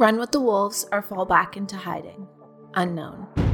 Run with the wolves or fall back into hiding. Unknown.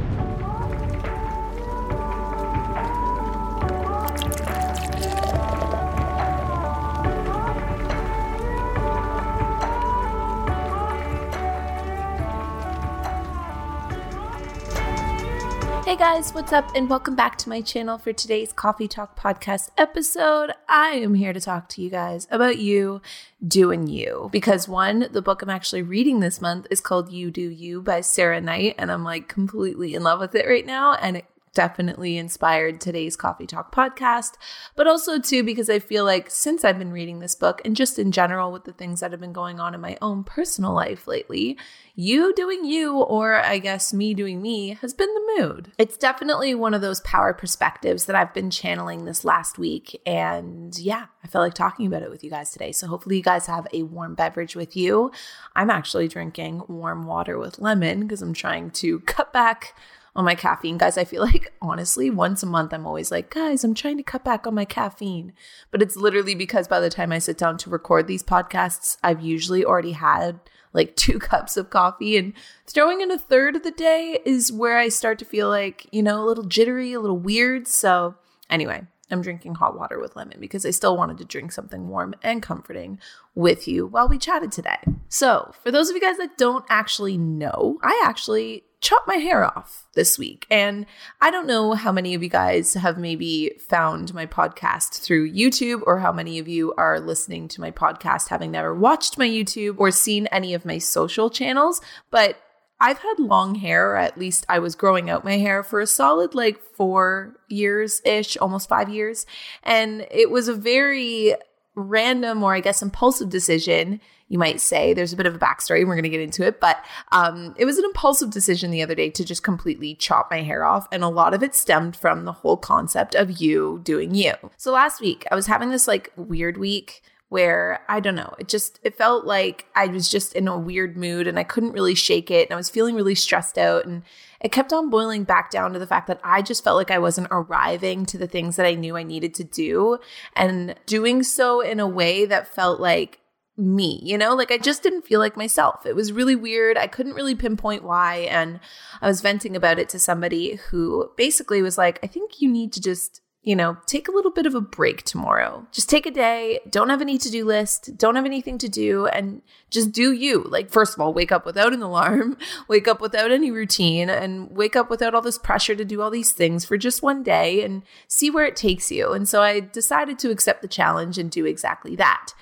Hey guys, what's up? And welcome back to my channel for today's Coffee Talk podcast episode. I am here to talk to you guys about you doing you. Because one, the book I'm actually reading this month is called You Do You by Sarah Knight, and I'm like completely in love with it right now. And it definitely inspired today's Coffee Talk podcast, but also too because I feel like since I've been reading this book and just in general with the things that have been going on in my own personal life lately, you doing you, or I guess me doing me, has been the mood. It's definitely one of those power perspectives that I've been channeling this last week. And yeah, I felt like talking about it with you guys today. So hopefully, you guys have a warm beverage with you. I'm actually drinking warm water with lemon because I'm trying to cut back on my caffeine. Guys, I feel like honestly, once a month, I'm always like, guys, I'm trying to cut back on my caffeine. But it's literally because by the time I sit down to record these podcasts, I've usually already had like two cups of coffee and throwing in a third of the day is where I start to feel like, you know, a little jittery, a little weird. So, anyway, I'm drinking hot water with lemon because I still wanted to drink something warm and comforting with you while we chatted today. So, for those of you guys that don't actually know, I actually chopped my hair off this week. And I don't know how many of you guys have maybe found my podcast through YouTube or how many of you are listening to my podcast having never watched my YouTube or seen any of my social channels, but I've had long hair, or at least I was growing out my hair for a solid like four years ish, almost five years. And it was a very random or I guess impulsive decision you might say. There's a bit of a backstory. We're going to get into it, but um, it was an impulsive decision the other day to just completely chop my hair off. And a lot of it stemmed from the whole concept of you doing you. So last week, I was having this like weird week where I don't know, it just it felt like I was just in a weird mood and I couldn't really shake it and I was feeling really stressed out and it kept on boiling back down to the fact that I just felt like I wasn't arriving to the things that I knew I needed to do and doing so in a way that felt like me, you know? Like I just didn't feel like myself. It was really weird. I couldn't really pinpoint why. And I was venting about it to somebody who basically was like, I think you need to just, you know, take a little bit of a break tomorrow. Just take a day, don't have any to do list, don't have anything to do, and just do you. Like, first of all, wake up without an alarm, wake up without any routine, and wake up without all this pressure to do all these things for just one day and see where it takes you. And so I decided to accept the challenge and do exactly that.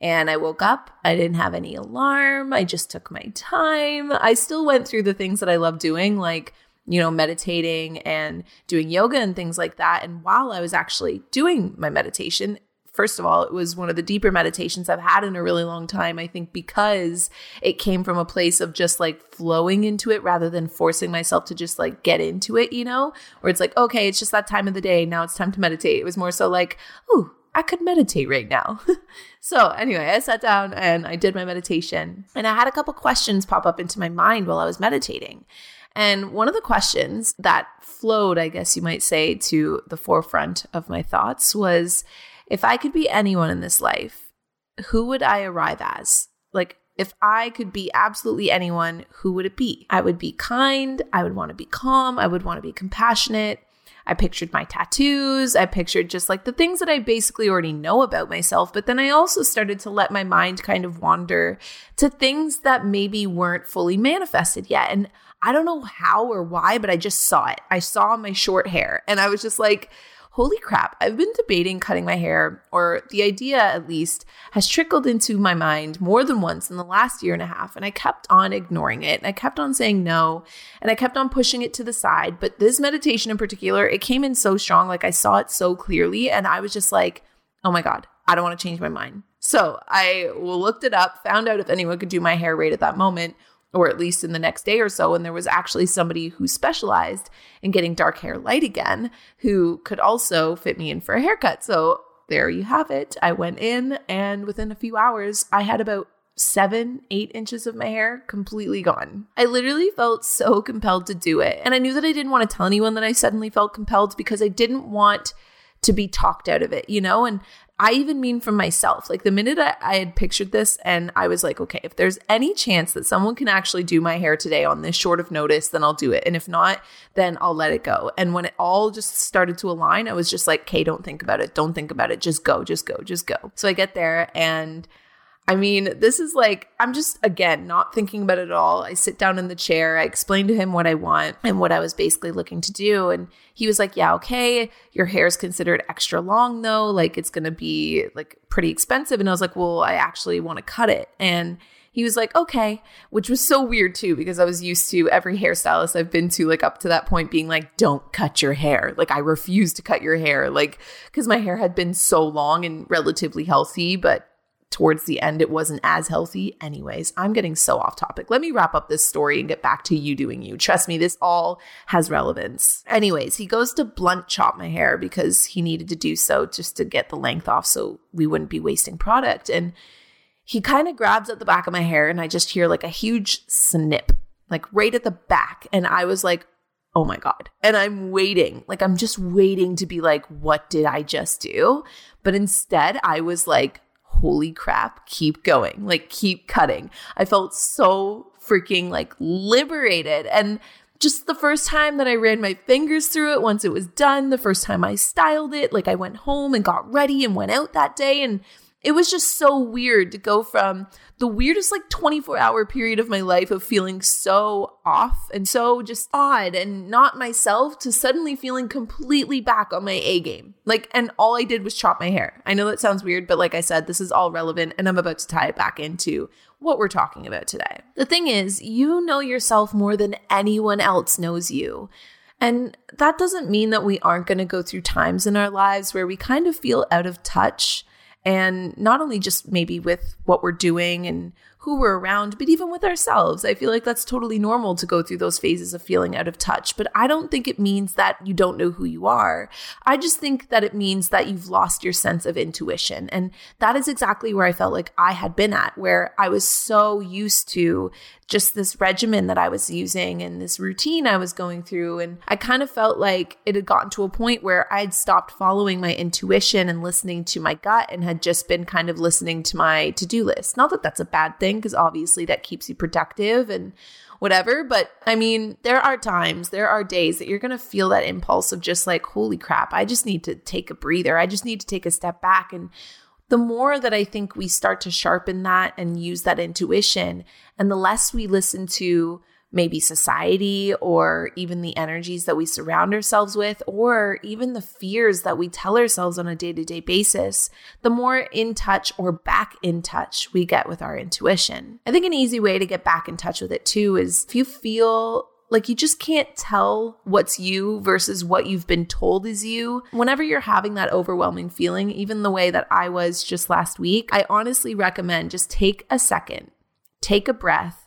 And I woke up, I didn't have any alarm. I just took my time. I still went through the things that I love doing, like, you know, meditating and doing yoga and things like that. And while I was actually doing my meditation, first of all, it was one of the deeper meditations I've had in a really long time. I think because it came from a place of just like flowing into it rather than forcing myself to just like get into it, you know, where it's like, okay, it's just that time of the day. Now it's time to meditate. It was more so like, oh, I could meditate right now. so, anyway, I sat down and I did my meditation. And I had a couple questions pop up into my mind while I was meditating. And one of the questions that flowed, I guess you might say, to the forefront of my thoughts was if I could be anyone in this life, who would I arrive as? Like, if I could be absolutely anyone, who would it be? I would be kind. I would want to be calm. I would want to be compassionate. I pictured my tattoos. I pictured just like the things that I basically already know about myself. But then I also started to let my mind kind of wander to things that maybe weren't fully manifested yet. And I don't know how or why, but I just saw it. I saw my short hair and I was just like, holy crap, I've been debating cutting my hair, or the idea at least has trickled into my mind more than once in the last year and a half. And I kept on ignoring it. And I kept on saying no. And I kept on pushing it to the side. But this meditation in particular, it came in so strong. Like I saw it so clearly. And I was just like, oh my God, I don't want to change my mind. So I looked it up, found out if anyone could do my hair right at that moment, or at least in the next day or so. And there was actually somebody who specialized in getting dark hair light again who could also fit me in for a haircut. So there you have it. I went in, and within a few hours, I had about seven, eight inches of my hair completely gone. I literally felt so compelled to do it. And I knew that I didn't want to tell anyone that I suddenly felt compelled because I didn't want to be talked out of it, you know? And I even mean for myself. Like the minute I, I, had pictured this and I was like, okay, if there's any chance that someone can actually do my hair today on this short of notice, then I'll do it. And if not, then I'll let it go. And when it all just started to align, I was just like, okay, don't think about it. Don't think about it. Just go, just go, just go. So I get there and I mean, this is like, I'm just, again, not thinking about it at all. I sit down in the chair. I explain to him what I want and what I was basically looking to do. And he was like, Yeah, okay. Your hair is considered extra long, though. Like, it's going to be like pretty expensive. And I was like, Well, I actually want to cut it. And he was like, okay, which was so weird too, because I was used to every hairstylist I've been to, like up to that point, being like, don't cut your hair. Like, I refuse to cut your hair. Like, because my hair had been so long and relatively healthy, but towards the end, it wasn't as healthy. Anyways, I'm getting so off topic. Let me wrap up this story and get back to you doing you. Trust me, this all has relevance. Anyways, he goes to blunt chop my hair because he needed to do so just to get the length off so we wouldn't be wasting product. And he kind of grabs at the back of my hair, and I just hear like a huge snip, like right at the back. And I was like, oh my God. And I'm waiting, like, I'm just waiting to be like, what did I just do? But instead, I was like, holy crap, keep going, like keep cutting. I felt so freaking like liberated. And just the first time that I ran my fingers through it, once it was done, the first time I styled it, like I went home and got ready and went out that day. And it was just so weird to go from the weirdest like 24 hour period of my life of feeling so off and so just odd and not myself to suddenly feeling completely back on my A game. Like, and all I did was chop my hair. I know that sounds weird, but like I said, this is all relevant and I'm about to tie it back into what we're talking about today. The thing is, you know yourself more than anyone else knows you. And that doesn't mean that we aren't going to go through times in our lives where we kind of feel out of touch and not only just maybe with what we're doing and who we're around, but even with ourselves. I feel like that's totally normal to go through those phases of feeling out of touch. But I don't think it means that you don't know who you are. I just think that it means that you've lost your sense of intuition. And that is exactly where I felt like I had been at, where I was so used to just this regimen that I was using and this routine I was going through. And I kind of felt like it had gotten to a point where I had stopped following my intuition and listening to my gut and had just been kind of listening to my to do list. Not that that's a bad thing, because obviously that keeps you productive and whatever. But I mean, there are times, there are days that you're going to feel that impulse of just like, holy crap, I just need to take a breather. I just need to take a step back and the more that I think we start to sharpen that and use that intuition, and the less we listen to maybe society or even the energies that we surround ourselves with, or even the fears that we tell ourselves on a day to day basis, the more in touch or back in touch we get with our intuition. I think an easy way to get back in touch with it too is if you feel like you just can't tell what's you versus what you've been told is you. Whenever you're having that overwhelming feeling, even the way that I was just last week, I honestly recommend just take a second, take a breath,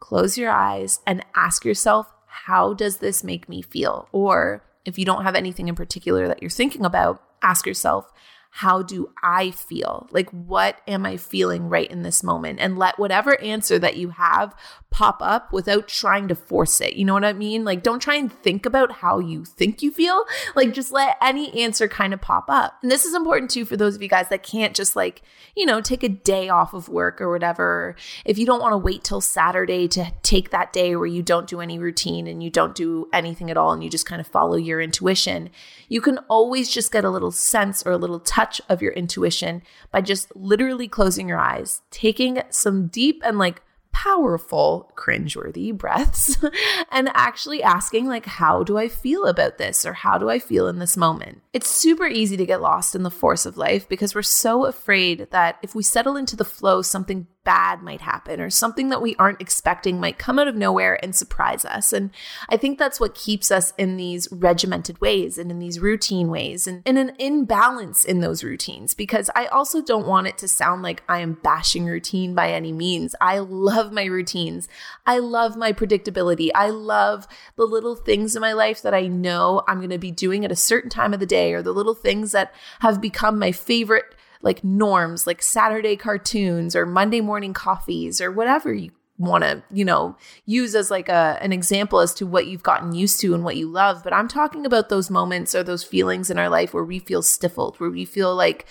close your eyes, and ask yourself, how does this make me feel? Or if you don't have anything in particular that you're thinking about, ask yourself, how do I feel? Like, what am I feeling right in this moment? And let whatever answer that you have pop up without trying to force it. You know what I mean? Like, don't try and think about how you think you feel. Like, just let any answer kind of pop up. And this is important too for those of you guys that can't just like, you know, take a day off of work or whatever. If you don't want to wait till Saturday to take that day where you don't do any routine and you don't do anything at all and you just kind of follow your intuition, you can always just get a little sense or a little touch of your intuition by just literally closing your eyes, taking some deep and like powerful, cringeworthy breaths and actually asking, like, how do I feel about this? Or how do I feel in this moment? It's super easy to get lost in the force of life because we're so afraid that if we settle into the flow, something bad might happen or something that we aren't expecting might come out of nowhere and surprise us. And I think that's what keeps us in these regimented ways and in these routine ways and in an imbalance in those routines because I also don't want it to sound like I am bashing routine by any means. I love my routines. I love my predictability. I love the little things in my life that I know I'm going to be doing at a certain time of the day or the little things that have become my favorite like norms like Saturday cartoons or Monday morning coffees or whatever you want to, you know, use as like a an example as to what you've gotten used to and what you love, but I'm talking about those moments or those feelings in our life where we feel stifled, where we feel like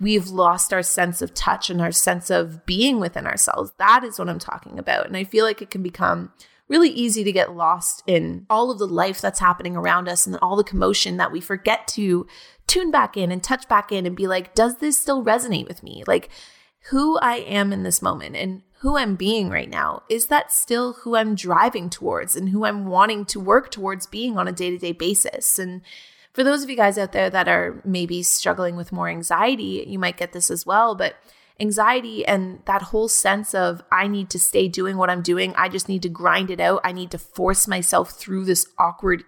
we've lost our sense of touch and our sense of being within ourselves. That is what I'm talking about. And I feel like it can become really easy to get lost in all of the life that's happening around us and all the commotion that we forget to tune back in and touch back in and be like, does this still resonate with me? Like, who I am in this moment and who I'm being right now, is that still who I'm driving towards and who I'm wanting to work towards being on a day to day basis? And for those of you guys out there that are maybe struggling with more anxiety, you might get this as well. But anxiety and that whole sense of I need to stay doing what I'm doing, I just need to grind it out, I need to force myself through this awkward,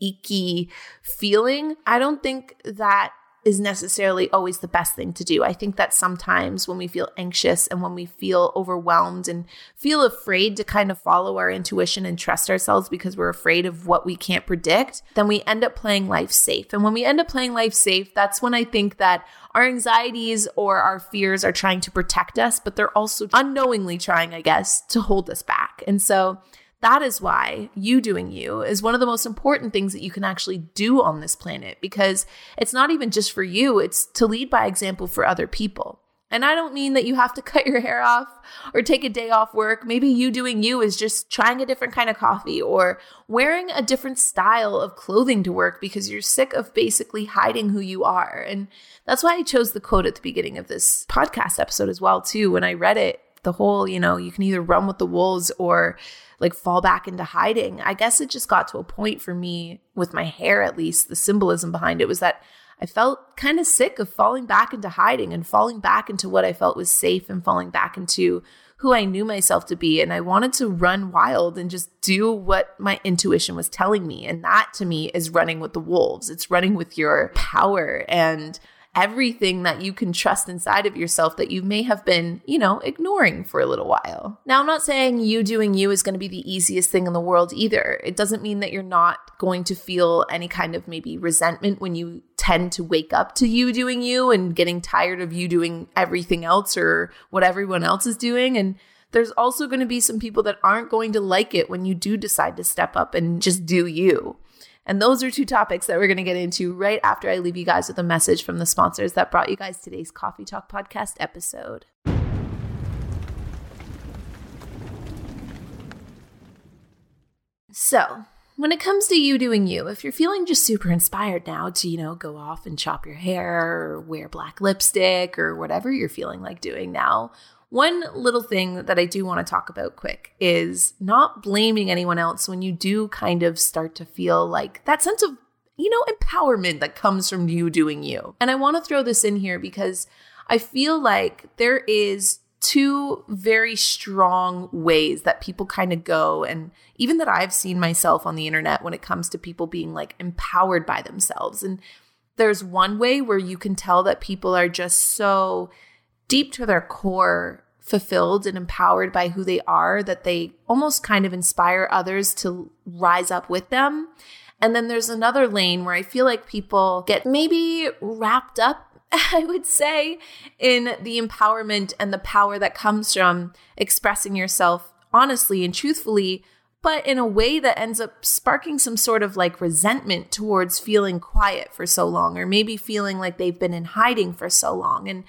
icky feeling. I don't think that is necessarily always the best thing to do. I think that sometimes when we feel anxious and when we feel overwhelmed and feel afraid to kind of follow our intuition and trust ourselves because we're afraid of what we can't predict, then we end up playing life safe. And when we end up playing life safe, that's when I think that our anxieties or our fears are trying to protect us, but they're also unknowingly trying, I guess, to hold us back. And so that is why you doing you is one of the most important things that you can actually do on this planet because it's not even just for you, it's to lead by example for other people. And I don't mean that you have to cut your hair off or take a day off work. Maybe you doing you is just trying a different kind of coffee or wearing a different style of clothing to work because you're sick of basically hiding who you are. And that's why I chose the quote at the beginning of this podcast episode as well too. When I read it, the whole, you know, you can either run with the wolves or like fall back into hiding. I guess it just got to a point for me with my hair, at least the symbolism behind it was that I felt kind of sick of falling back into hiding and falling back into what I felt was safe and falling back into who I knew myself to be. And I wanted to run wild and just do what my intuition was telling me. And that to me is running with the wolves. It's running with your power and everything that you can trust inside of yourself that you may have been, you know, ignoring for a little while. Now, I'm not saying you doing you is going to be the easiest thing in the world either. It doesn't mean that you're not going to feel any kind of maybe resentment when you tend to wake up to you doing you and getting tired of you doing everything else or what everyone else is doing. And there's also going to be some people that aren't going to like it when you do decide to step up and just do you. And those are two topics that we're going to get into right after I leave you guys with a message from the sponsors that brought you guys today's Coffee Talk podcast episode. So, when it comes to you doing you, if you're feeling just super inspired now to, you know, go off and chop your hair or wear black lipstick or whatever you're feeling like doing now, one little thing that I do want to talk about quick is not blaming anyone else when you do kind of start to feel like that sense of, you know, empowerment that comes from you doing you. And I want to throw this in here because I feel like there is two very strong ways that people kind of go and even that I've seen myself on the internet when it comes to people being like empowered by themselves. And there's one way where you can tell that people are just so deep to their core fulfilled and empowered by who they are that they almost kind of inspire others to rise up with them. And then there's another lane where I feel like people get maybe wrapped up, I would say, in the empowerment and the power that comes from expressing yourself honestly and truthfully, but in a way that ends up sparking some sort of like resentment towards feeling quiet for so long, or maybe feeling like they've been in hiding for so long. And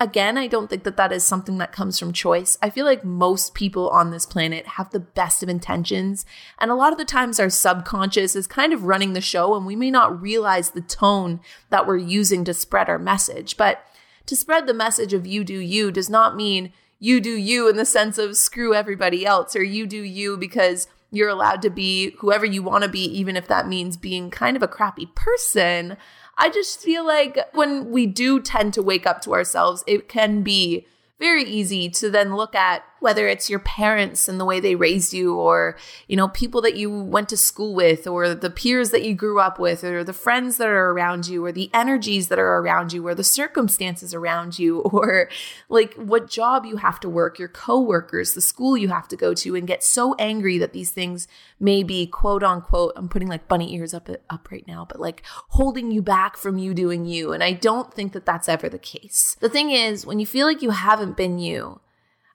Again, I don't think that that is something that comes from choice. I feel like most people on this planet have the best of intentions. And a lot of the times, our subconscious is kind of running the show, and we may not realize the tone that we're using to spread our message. But to spread the message of you do you does not mean you do you in the sense of screw everybody else, or you do you because you're allowed to be whoever you want to be, even if that means being kind of a crappy person. I just feel like when we do tend to wake up to ourselves, it can be very easy to then look at whether it's your parents and the way they raised you or you know people that you went to school with or the peers that you grew up with or the friends that are around you or the energies that are around you or the circumstances around you or like what job you have to work your coworkers the school you have to go to and get so angry that these things may be quote unquote I'm putting like bunny ears up up right now but like holding you back from you doing you and I don't think that that's ever the case. The thing is when you feel like you haven't been you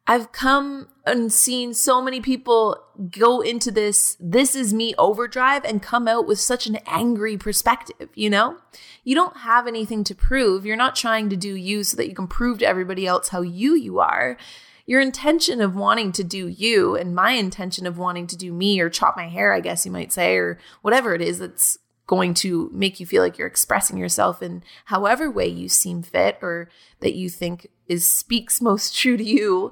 I've come and seen so many people go into this, this is me overdrive and come out with such an angry perspective, you know? You don't have anything to prove. You're not trying to do you so that you can prove to everybody else how you you are. Your intention of wanting to do you and my intention of wanting to do me or chop my hair, I guess you might say, or whatever it is that's going to make you feel like you're expressing yourself in however way you seem fit or that you think is speaks most true to you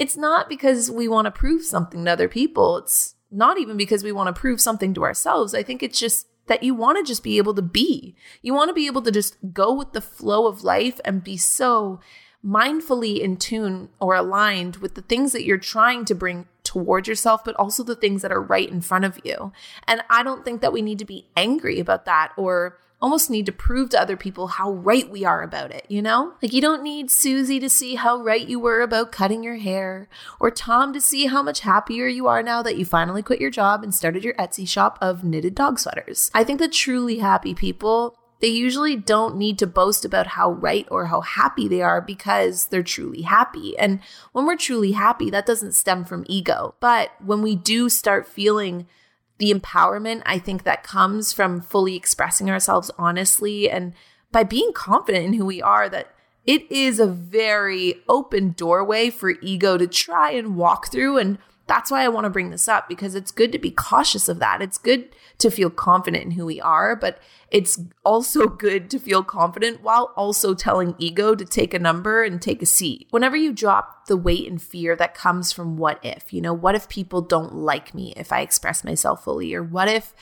it's not because we want to prove something to other people. It's not even because we want to prove something to ourselves. I think it's just that you want to just be able to be. You want to be able to just go with the flow of life and be so mindfully in tune or aligned with the things that you're trying to bring towards yourself, but also the things that are right in front of you. And I don't think that we need to be angry about that or almost need to prove to other people how right we are about it, you know? Like you don't need Susie to see how right you were about cutting your hair, or Tom to see how much happier you are now that you finally quit your job and started your Etsy shop of knitted dog sweaters. I think that truly happy people they usually don't need to boast about how right or how happy they are because they're truly happy. And when we're truly happy, that doesn't stem from ego. But when we do start feeling the empowerment I think that comes from fully expressing ourselves honestly and by being confident in who we are that it is a very open doorway for ego to try and walk through and that's why I want to bring this up because it's good to be cautious of that. It's good to feel confident in who we are, but it's also good to feel confident while also telling ego to take a number and take a seat. Whenever you drop the weight and fear that comes from what if, you know, what if people don't like me if I express myself fully, or what if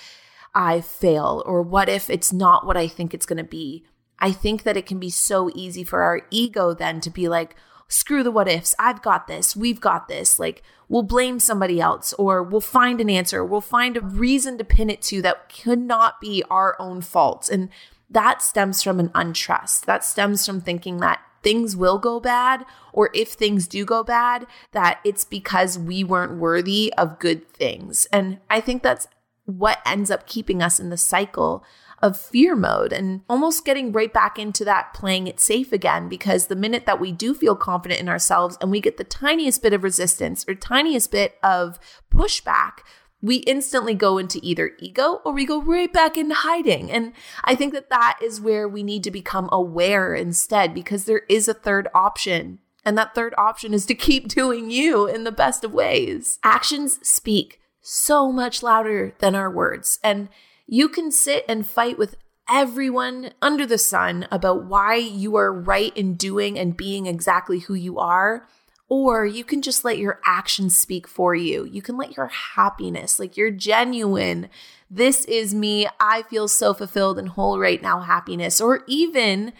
I fail, or what if it's not what I think it's going to be? I think that it can be so easy for our ego then to be like, screw the what ifs. I've got this. We've got this. Like, we'll blame somebody else or we'll find an answer. We'll find a reason to pin it to that could not be our own fault. And that stems from an untrust. That stems from thinking that things will go bad, or if things do go bad, that it's because we weren't worthy of good things. And I think that's what ends up keeping us in the cycle of fear mode and almost getting right back into that playing it safe again. Because the minute that we do feel confident in ourselves and we get the tiniest bit of resistance or tiniest bit of pushback, we instantly go into either ego or we go right back into hiding. And I think that that is where we need to become aware instead, because there is a third option. And that third option is to keep doing you in the best of ways. Actions speak so much louder than our words. And you can sit and fight with everyone under the sun about why you are right in doing and being exactly who you are. Or you can just let your actions speak for you. You can let your happiness, like your genuine, this is me, I feel so fulfilled and whole right now happiness, or even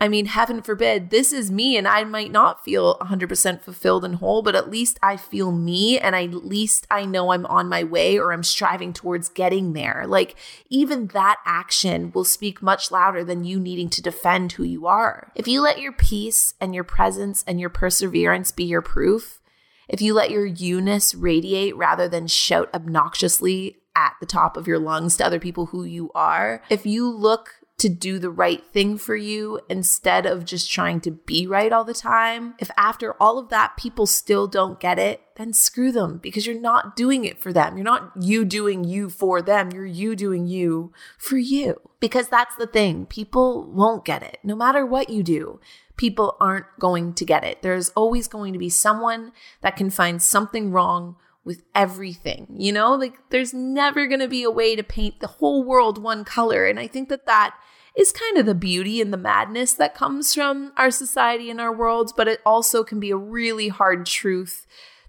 I mean, heaven forbid, this is me, and I might not feel 100% fulfilled and whole, but at least I feel me, and at least I know I'm on my way or I'm striving towards getting there. Like, even that action will speak much louder than you needing to defend who you are. If you let your peace and your presence and your perseverance be your proof, if you let your you-ness radiate rather than shout obnoxiously at the top of your lungs to other people who you are, if you look to do the right thing for you instead of just trying to be right all the time. If after all of that people still don't get it, then screw them because you're not doing it for them. You're not you doing you for them. You're you doing you for you. Because that's the thing. People won't get it. No matter what you do, people aren't going to get it. There's always going to be someone that can find something wrong with everything. You know, like there's never going to be a way to paint the whole world one color. And I think that that is kind of the beauty and the madness that comes from our society and our world, but it also can be a really hard truth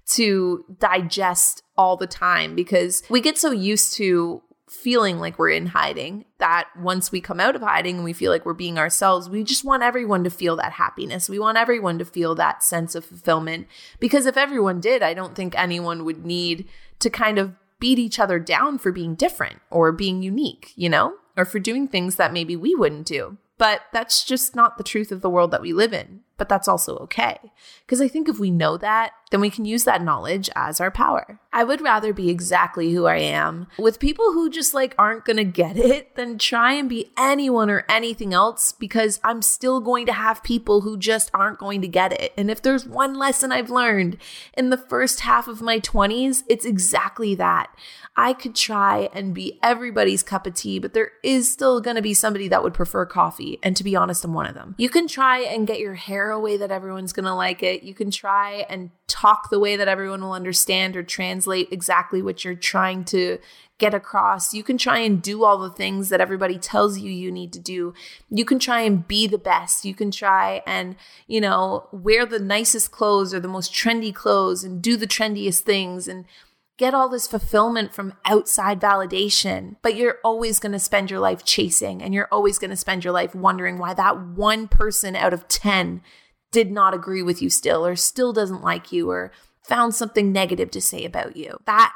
to digest all the time because we get so used to feeling like we're in hiding that once we come out of hiding and we feel like we're being ourselves, we just want everyone to feel that happiness. We want everyone to feel that sense of fulfillment because if everyone did, I don't think anyone would need to kind of beat each other down for being different or being unique, you know? or for doing things that maybe we wouldn't do. But that's just not the truth of the world that we live in. But that's also okay. Because I think if we know that then we can use that knowledge as our power. I would rather be exactly who I am with people who just like aren't going to get it than try and be anyone or anything else because I'm still going to have people who just aren't going to get it. And if there's one lesson I've learned in the first half of my 20s, it's exactly that. I could try and be everybody's cup of tea, but there is still going to be somebody that would prefer coffee. And to be honest, I'm one of them. You can try and get your hair away that everyone's going to like it. You can try and talk the way that everyone will understand or translate exactly what you're trying to get across. You can try and do all the things that everybody tells you you need to do. You can try and be the best. You can try and, you know, wear the nicest clothes or the most trendy clothes and do the trendiest things and get all this fulfillment from outside validation, but you're always going to spend your life chasing and you're always going to spend your life wondering why that one person out of 10 did not agree with you still or still doesn't like you or found something negative to say about you. That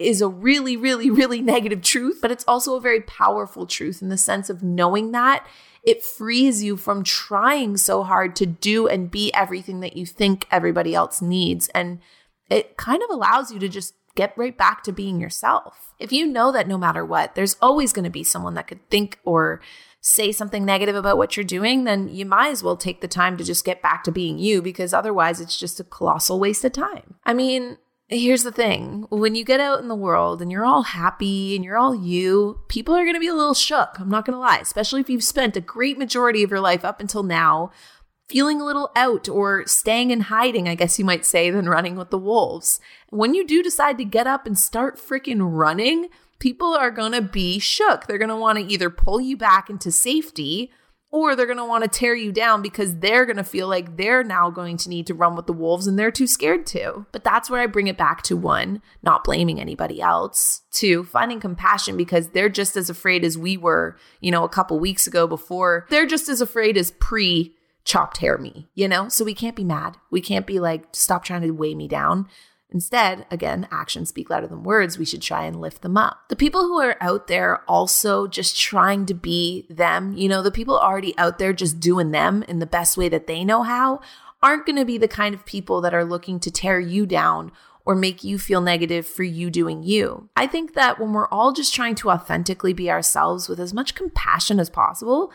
is a really, really, really negative truth, but it's also a very powerful truth in the sense of knowing that it frees you from trying so hard to do and be everything that you think everybody else needs. And it kind of allows you to just get right back to being yourself. If you know that no matter what, there's always going to be someone that could think or say something negative about what you're doing, then you might as well take the time to just get back to being you because otherwise it's just a colossal waste of time. I mean, here's the thing when you get out in the world and you're all happy and you're all you, people are going to be a little shook. I'm not going to lie, especially if you've spent a great majority of your life up until now feeling a little out or staying in hiding, I guess you might say, than running with the wolves. When you do decide to get up and start freaking running, people are going to be shook. They're going to want to either pull you back into safety or they're going to want to tear you down because they're going to feel like they're now going to need to run with the wolves and they're too scared to. But that's where I bring it back to one, not blaming anybody else, two, finding compassion because they're just as afraid as we were, you know, a couple weeks ago before. They're just as afraid as pre chopped hair me, you know? So we can't be mad. We can't be like, stop trying to weigh me down. Instead, again, actions speak louder than words. We should try and lift them up. The people who are out there also just trying to be them, you know, the people already out there just doing them in the best way that they know how, aren't going to be the kind of people that are looking to tear you down or make you feel negative for you doing you. I think that when we're all just trying to authentically be ourselves with as much compassion as possible,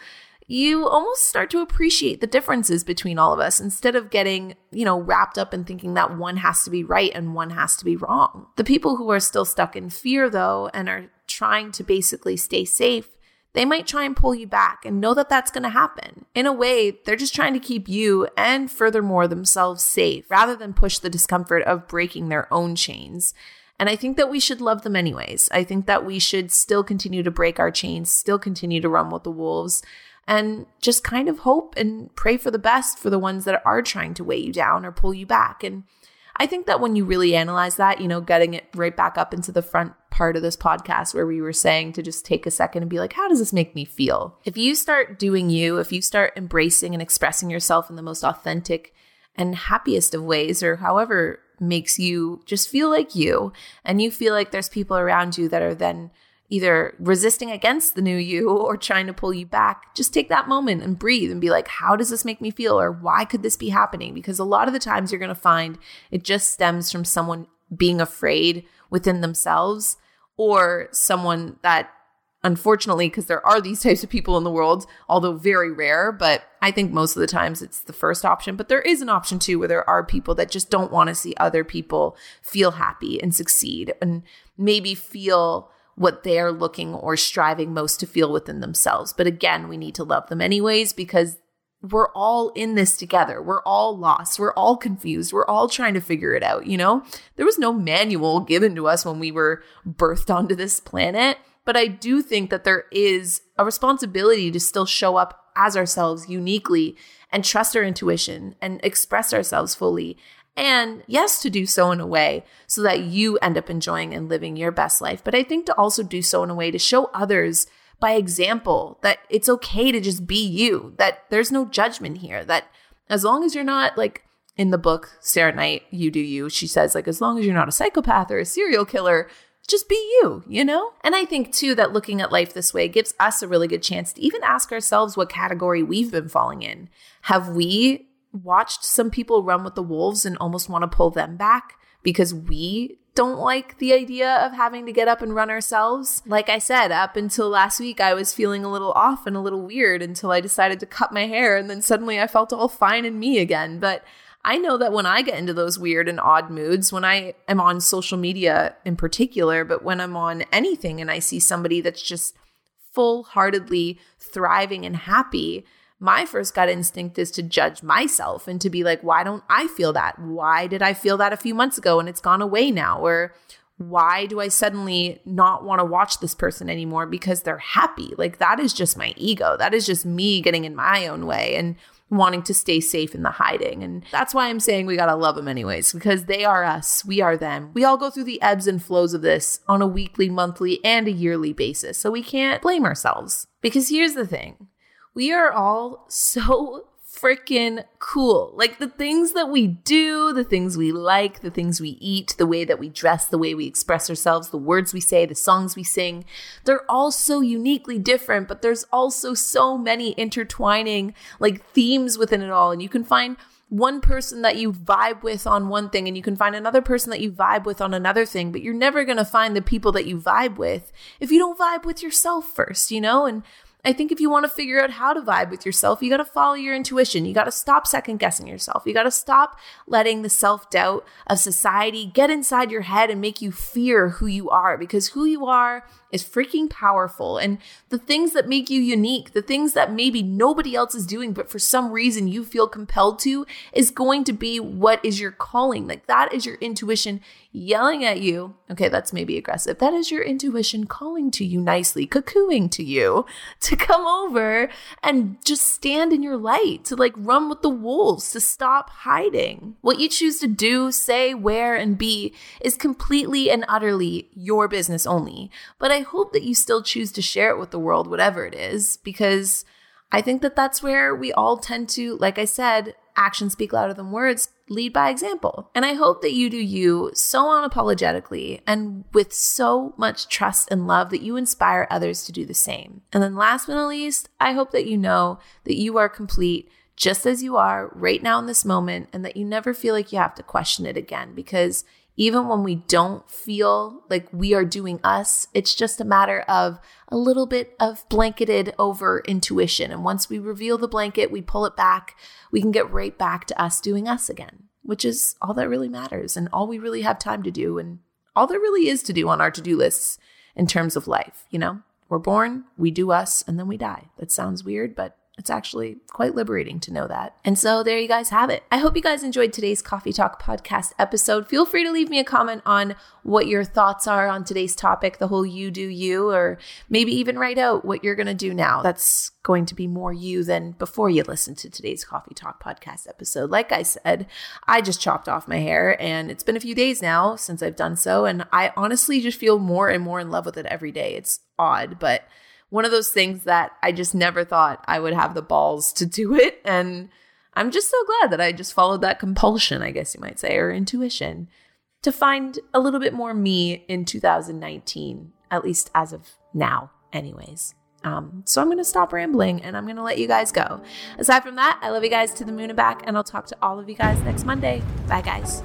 you almost start to appreciate the differences between all of us instead of getting, you know, wrapped up in thinking that one has to be right and one has to be wrong. The people who are still stuck in fear, though, and are trying to basically stay safe, they might try and pull you back and know that that's going to happen. In a way, they're just trying to keep you and furthermore themselves safe rather than push the discomfort of breaking their own chains. And I think that we should love them anyways. I think that we should still continue to break our chains, still continue to run with the wolves and just kind of hope and pray for the best for the ones that are trying to weigh you down or pull you back. And I think that when you really analyze that, you know, getting it right back up into the front part of this podcast where we were saying to just take a second and be like, how does this make me feel? If you start doing you, if you start embracing and expressing yourself in the most authentic and happiest of ways, or however makes you just feel like you, and you feel like there's people around you that are then either resisting against the new you or trying to pull you back, just take that moment and breathe and be like, how does this make me feel? Or why could this be happening? Because a lot of the times you're going to find it just stems from someone being afraid within themselves or someone that unfortunately because there are these types of people in the world although very rare but i think most of the times it's the first option but there is an option too where there are people that just don't want to see other people feel happy and succeed and maybe feel what they're looking or striving most to feel within themselves. But again, we need to love them anyways because we're all in this together. We're all lost. We're all confused. We're all trying to figure it out, you know? There was no manual given to us when we were birthed onto this planet, but I do think that there is a responsibility to still show up as ourselves uniquely and trust our intuition and express ourselves fully and yes, to do so in a way so that you end up enjoying and living your best life. But I think to also do so in a way to show others by example that it's okay to just be you, that there's no judgment here, that as long as you're not like in the book, Sarah Knight, You Do You, she says, like, as long as you're not a psychopath or a serial killer, just be you, you know? And I think too that looking at life this way gives us a really good chance to even ask ourselves what category we've been falling in. Have we watched some people run with the wolves and almost want to pull them back because we don't like the idea of having to get up and run ourselves. Like I said, up until last week, I was feeling a little off and a little weird until I decided to cut my hair. And then suddenly I felt all fine in me again. But I know that when I get into those weird and odd moods, when I am on social media in particular, but when I'm on anything and I see somebody that's just full heartedly thriving and happy, my first gut instinct is to judge myself and to be like, why don't I feel that? Why did I feel that a few months ago and it's gone away now? Or why do I suddenly not want to watch this person anymore because they're happy? Like, that is just my ego. That is just me getting in my own way. And wanting to stay safe in the hiding. And that's why I'm saying we got to love them anyways, because they are us, we are them. We all go through the ebbs and flows of this on a weekly, monthly, and a yearly basis. So we can't blame ourselves. Because here's the thing we are all so freaking cool. Like the things that we do, the things we like, the things we eat, the way that we dress, the way we express ourselves, the words we say, the songs we sing, they're all so uniquely different, but there's also so many intertwining like themes within it all. And you can find one person that you vibe with on one thing and you can find another person that you vibe with on another thing, but you're never going to find the people that you vibe with if you don't vibe with yourself first, you know? And I think if you want to figure out how to vibe with yourself, you got to follow your intuition. You got to stop second guessing yourself. You got to stop letting the self doubt of society get inside your head and make you fear who you are because who you are is freaking powerful. And the things that make you unique, the things that maybe nobody else is doing, but for some reason you feel compelled to, is going to be what is your calling. Like that is your intuition yelling at you. Okay, that's maybe aggressive. That is your intuition calling to you nicely, cuckooing to you to come over and just stand in your light, to like run with the wolves, to stop hiding. What you choose to do, say, wear, and be is completely and utterly your business only. But I hope that you still choose to share it with the world, whatever it is, because I think that that's where we all tend to, like I said, actions speak louder than words, lead by example. And I hope that you do you so unapologetically and with so much trust and love that you inspire others to do the same. And then last but not least, I hope that you know that you are complete just as you are right now in this moment and that you never feel like you have to question it again because even when we don't feel like we are doing us, it's just a matter of a little bit of blanketed over intuition. And once we reveal the blanket, we pull it back, we can get right back to us doing us again, which is all that really matters and all we really have time to do and all there really is to do on our to do lists in terms of life. You know, we're born, we do us, and then we die. That sounds weird, but it's actually quite liberating to know that. And so there you guys have it. I hope you guys enjoyed today's Coffee Talk podcast episode. Feel free to leave me a comment on what your thoughts are on today's topic, the whole you do you, or maybe even write out what you're going to do now. That's going to be more you than before you listen to today's Coffee Talk podcast episode. Like I said, I just chopped off my hair and it's been a few days now since I've done so. And I honestly just feel more and more in love with it every day. It's odd, but one of those things that I just never thought I would have the balls to do it. And I'm just so glad that I just followed that compulsion, I guess you might say, or intuition to find a little bit more me in 2019, at least as of now, anyways. Um, so I'm going to stop rambling and I'm going to let you guys go. Aside from that, I love you guys to the moon and back, and I'll talk to all of you guys next Monday. Bye, guys.